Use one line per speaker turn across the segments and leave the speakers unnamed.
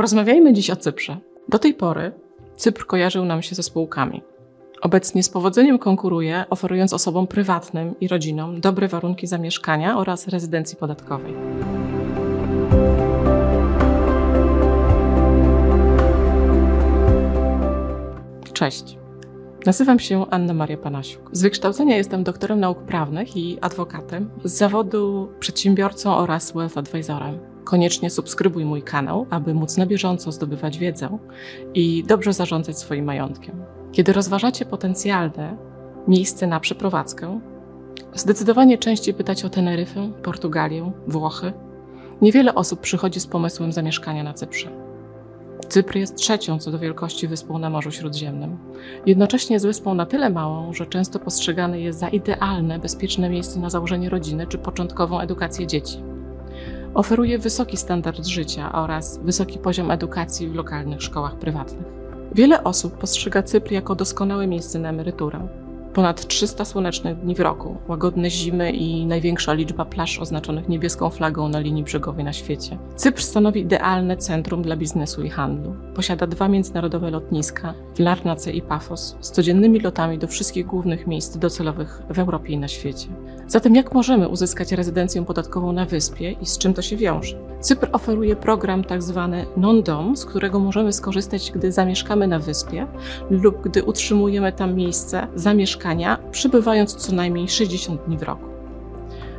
Porozmawiajmy dziś o Cyprze. Do tej pory Cypr kojarzył nam się ze spółkami. Obecnie z powodzeniem konkuruje, oferując osobom prywatnym i rodzinom dobre warunki zamieszkania oraz rezydencji podatkowej. Cześć. Nazywam się Anna Maria Panasiuk. Z wykształcenia jestem doktorem nauk prawnych i adwokatem, z zawodu przedsiębiorcą oraz wealth advisorem. Koniecznie subskrybuj mój kanał, aby móc na bieżąco zdobywać wiedzę i dobrze zarządzać swoim majątkiem. Kiedy rozważacie potencjalne miejsce na przeprowadzkę, zdecydowanie częściej pytać o Teneryfę, Portugalię, Włochy. Niewiele osób przychodzi z pomysłem zamieszkania na Cyprze. Cypr jest trzecią co do wielkości wyspą na Morzu Śródziemnym. Jednocześnie jest wyspą na tyle małą, że często postrzegany jest za idealne, bezpieczne miejsce na założenie rodziny czy początkową edukację dzieci. Oferuje wysoki standard życia oraz wysoki poziom edukacji w lokalnych szkołach prywatnych. Wiele osób postrzega Cypr jako doskonałe miejsce na emeryturę. Ponad 300 słonecznych dni w roku, łagodne zimy i największa liczba plaż oznaczonych niebieską flagą na linii brzegowej na świecie. Cypr stanowi idealne centrum dla biznesu i handlu. Posiada dwa międzynarodowe lotniska w Larnace i Pafos z codziennymi lotami do wszystkich głównych miejsc docelowych w Europie i na świecie. Zatem jak możemy uzyskać rezydencję podatkową na wyspie i z czym to się wiąże? Cypr oferuje program tzw. Tak non-dom, z którego możemy skorzystać, gdy zamieszkamy na wyspie lub gdy utrzymujemy tam miejsce zamieszkania, przybywając co najmniej 60 dni w roku.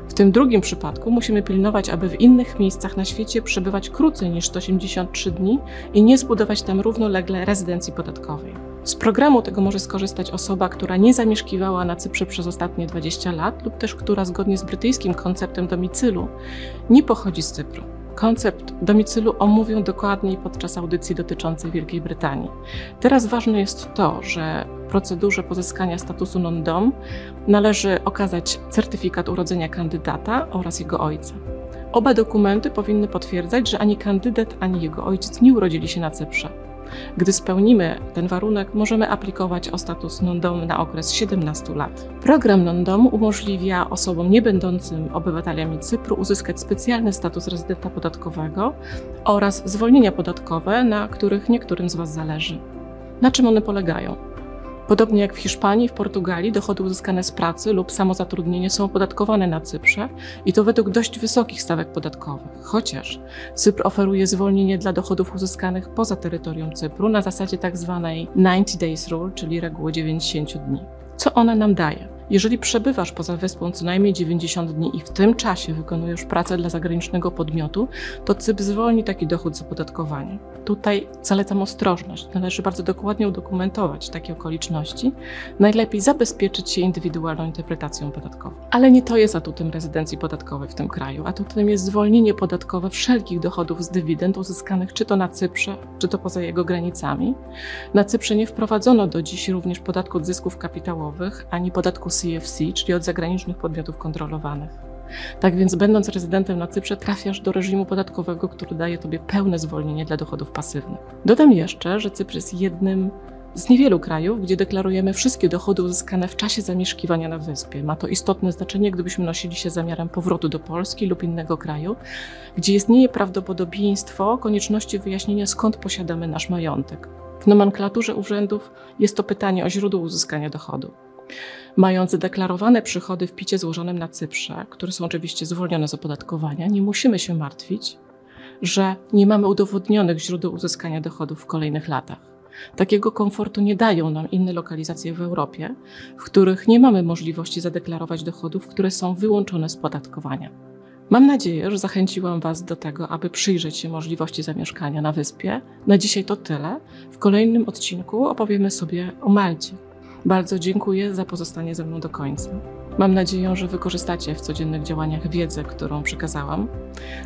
W tym drugim przypadku musimy pilnować, aby w innych miejscach na świecie przebywać krócej niż 183 dni i nie zbudować tam równolegle rezydencji podatkowej. Z programu tego może skorzystać osoba, która nie zamieszkiwała na Cyprze przez ostatnie 20 lat lub też która zgodnie z brytyjskim konceptem domicylu nie pochodzi z Cypru. Koncept domicylu omówią dokładniej podczas audycji dotyczącej Wielkiej Brytanii. Teraz ważne jest to, że procedurze pozyskania statusu non-dom należy okazać certyfikat urodzenia kandydata oraz jego ojca. Oba dokumenty powinny potwierdzać, że ani kandydat, ani jego ojciec nie urodzili się na Cyprze. Gdy spełnimy ten warunek, możemy aplikować o status non-dom na okres 17 lat. Program non-dom umożliwia osobom niebędącym obywatelami Cypru uzyskać specjalny status rezydenta podatkowego oraz zwolnienia podatkowe, na których niektórym z Was zależy. Na czym one polegają? Podobnie jak w Hiszpanii, w Portugalii dochody uzyskane z pracy lub samozatrudnienie są opodatkowane na Cyprze i to według dość wysokich stawek podatkowych. Chociaż Cypr oferuje zwolnienie dla dochodów uzyskanych poza terytorium Cypru na zasadzie tzw. Tak 90 days rule, czyli reguły 90 dni. Co ona nam daje? Jeżeli przebywasz poza wyspą co najmniej 90 dni i w tym czasie wykonujesz pracę dla zagranicznego podmiotu, to CYP zwolni taki dochód z opodatkowania. Tutaj zalecam ostrożność. Należy bardzo dokładnie udokumentować takie okoliczności. Najlepiej zabezpieczyć się indywidualną interpretacją podatkową. Ale nie to jest atutem rezydencji podatkowej w tym kraju. Atutem jest zwolnienie podatkowe wszelkich dochodów z dywidend uzyskanych czy to na Cyprze, czy to poza jego granicami. Na Cyprze nie wprowadzono do dziś również podatku od zysków kapitałowych ani podatku CFC, czyli od zagranicznych podmiotów kontrolowanych. Tak więc, będąc rezydentem na Cyprze, trafiasz do reżimu podatkowego, który daje tobie pełne zwolnienie dla dochodów pasywnych. Dodam jeszcze, że Cypr jest jednym z niewielu krajów, gdzie deklarujemy wszystkie dochody uzyskane w czasie zamieszkiwania na wyspie. Ma to istotne znaczenie, gdybyśmy nosili się zamiarem powrotu do Polski lub innego kraju, gdzie istnieje prawdopodobieństwo konieczności wyjaśnienia, skąd posiadamy nasz majątek. W nomenklaturze urzędów jest to pytanie o źródło uzyskania dochodu mając zadeklarowane przychody w picie złożonym na Cyprze, które są oczywiście zwolnione z opodatkowania, nie musimy się martwić, że nie mamy udowodnionych źródeł uzyskania dochodów w kolejnych latach. Takiego komfortu nie dają nam inne lokalizacje w Europie, w których nie mamy możliwości zadeklarować dochodów, które są wyłączone z podatkowania. Mam nadzieję, że zachęciłam Was do tego, aby przyjrzeć się możliwości zamieszkania na wyspie. Na dzisiaj to tyle. W kolejnym odcinku opowiemy sobie o Malcie. Bardzo dziękuję za pozostanie ze mną do końca. Mam nadzieję, że wykorzystacie w codziennych działaniach wiedzę, którą przekazałam.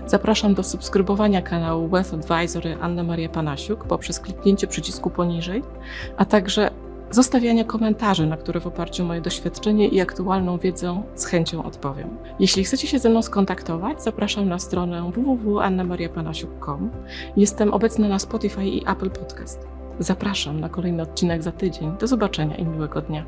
Zapraszam do subskrybowania kanału Wealth Advisory Anna Maria Panasiuk poprzez kliknięcie przycisku poniżej, a także zostawiania komentarzy, na które w oparciu o moje doświadczenie i aktualną wiedzę z chęcią odpowiem. Jeśli chcecie się ze mną skontaktować, zapraszam na stronę www.annamariapanasiuk.com. Jestem obecna na Spotify i Apple Podcast. Zapraszam na kolejny odcinek za tydzień. Do zobaczenia i miłego dnia.